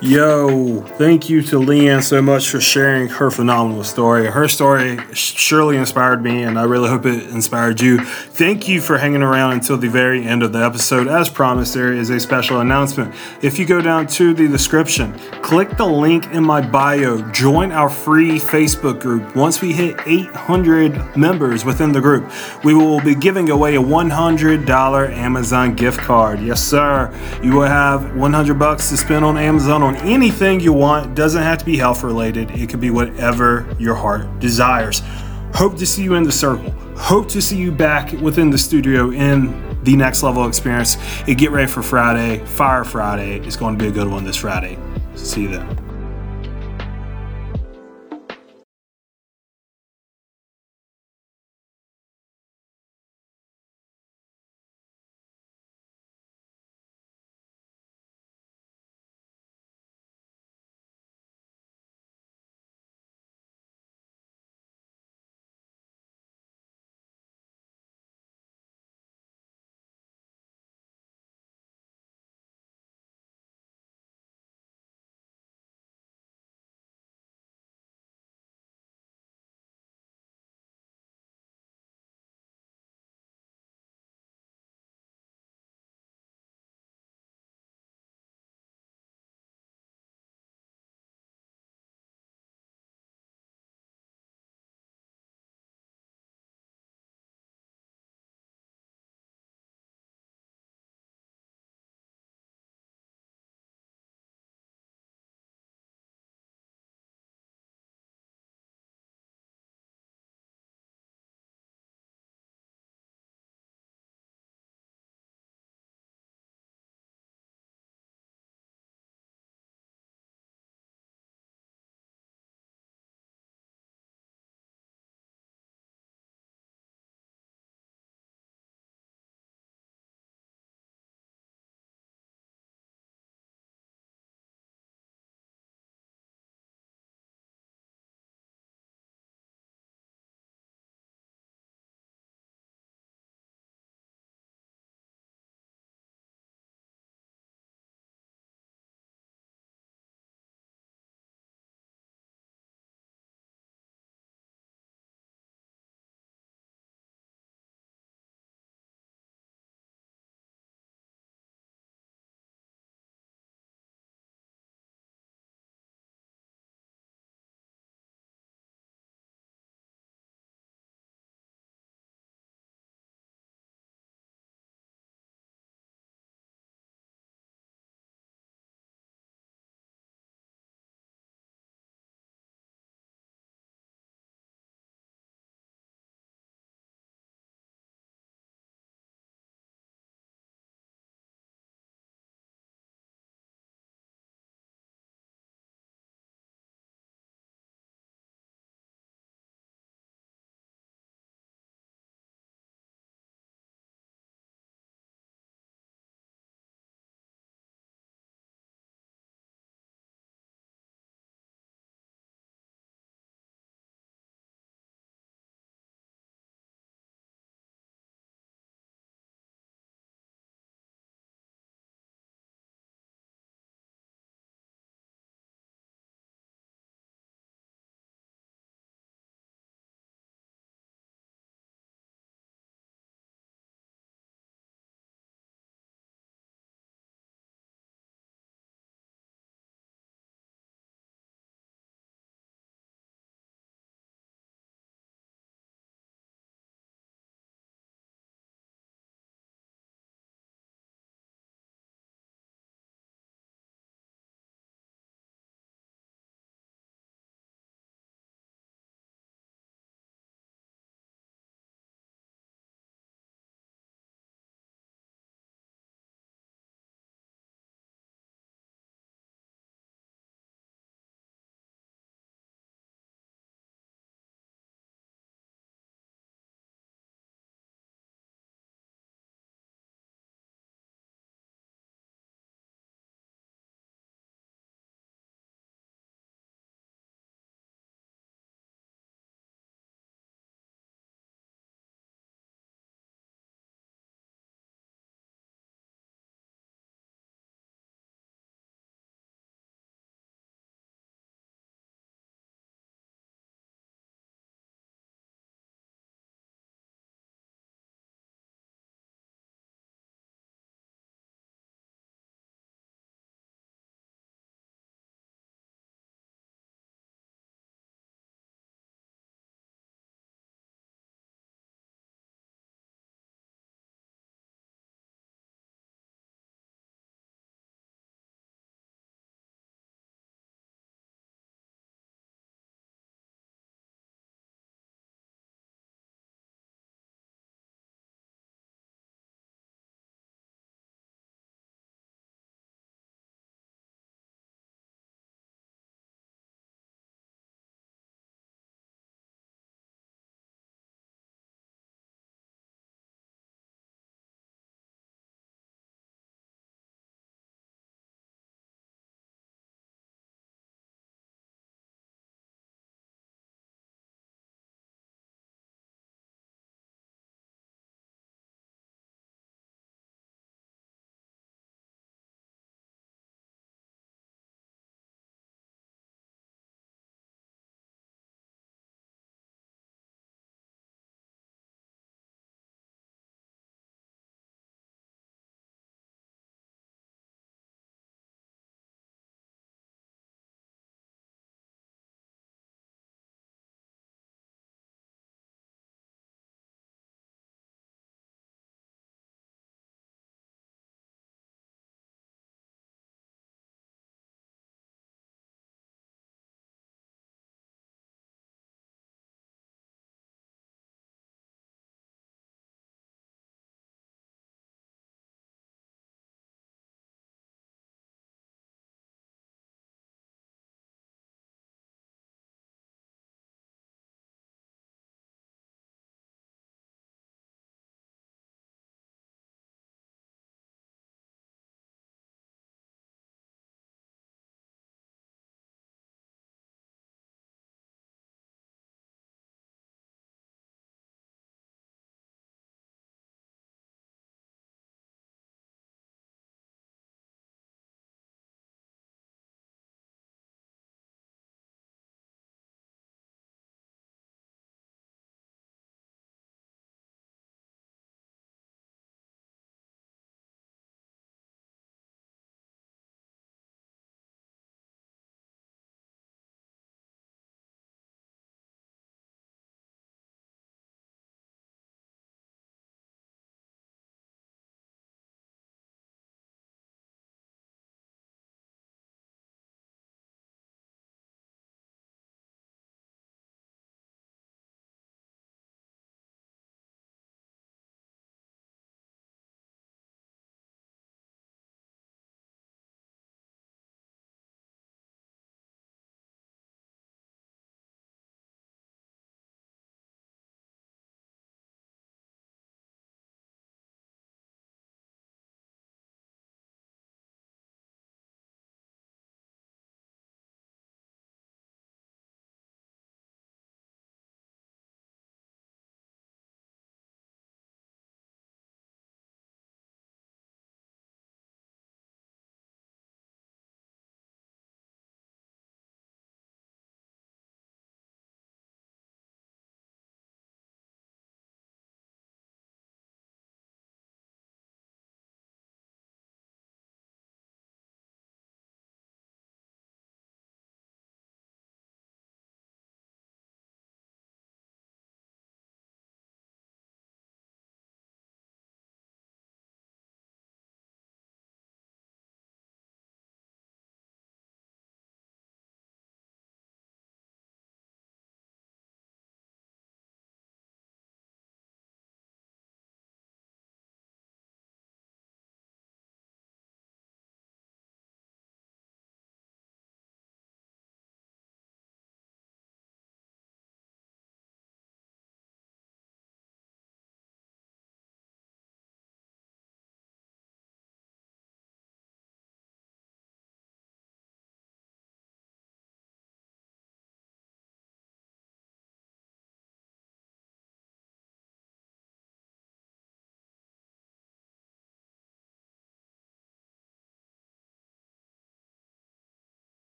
Yo, thank you to Leanne so much for sharing her phenomenal story. Her story surely inspired me, and I really hope it inspired you. Thank you for hanging around until the very end of the episode. As promised, there is a special announcement. If you go down to the description, click the link in my bio, join our free Facebook group. Once we hit 800 members within the group, we will be giving away a $100 Amazon gift card. Yes, sir. You will have 100 bucks to spend on Amazon on anything you want. It doesn't have to be health related. It could be whatever your heart desires. Hope to see you in the circle. Hope to see you back within the studio in the next level experience. And get ready for Friday, Fire Friday. It's going to be a good one this Friday. See you then.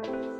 You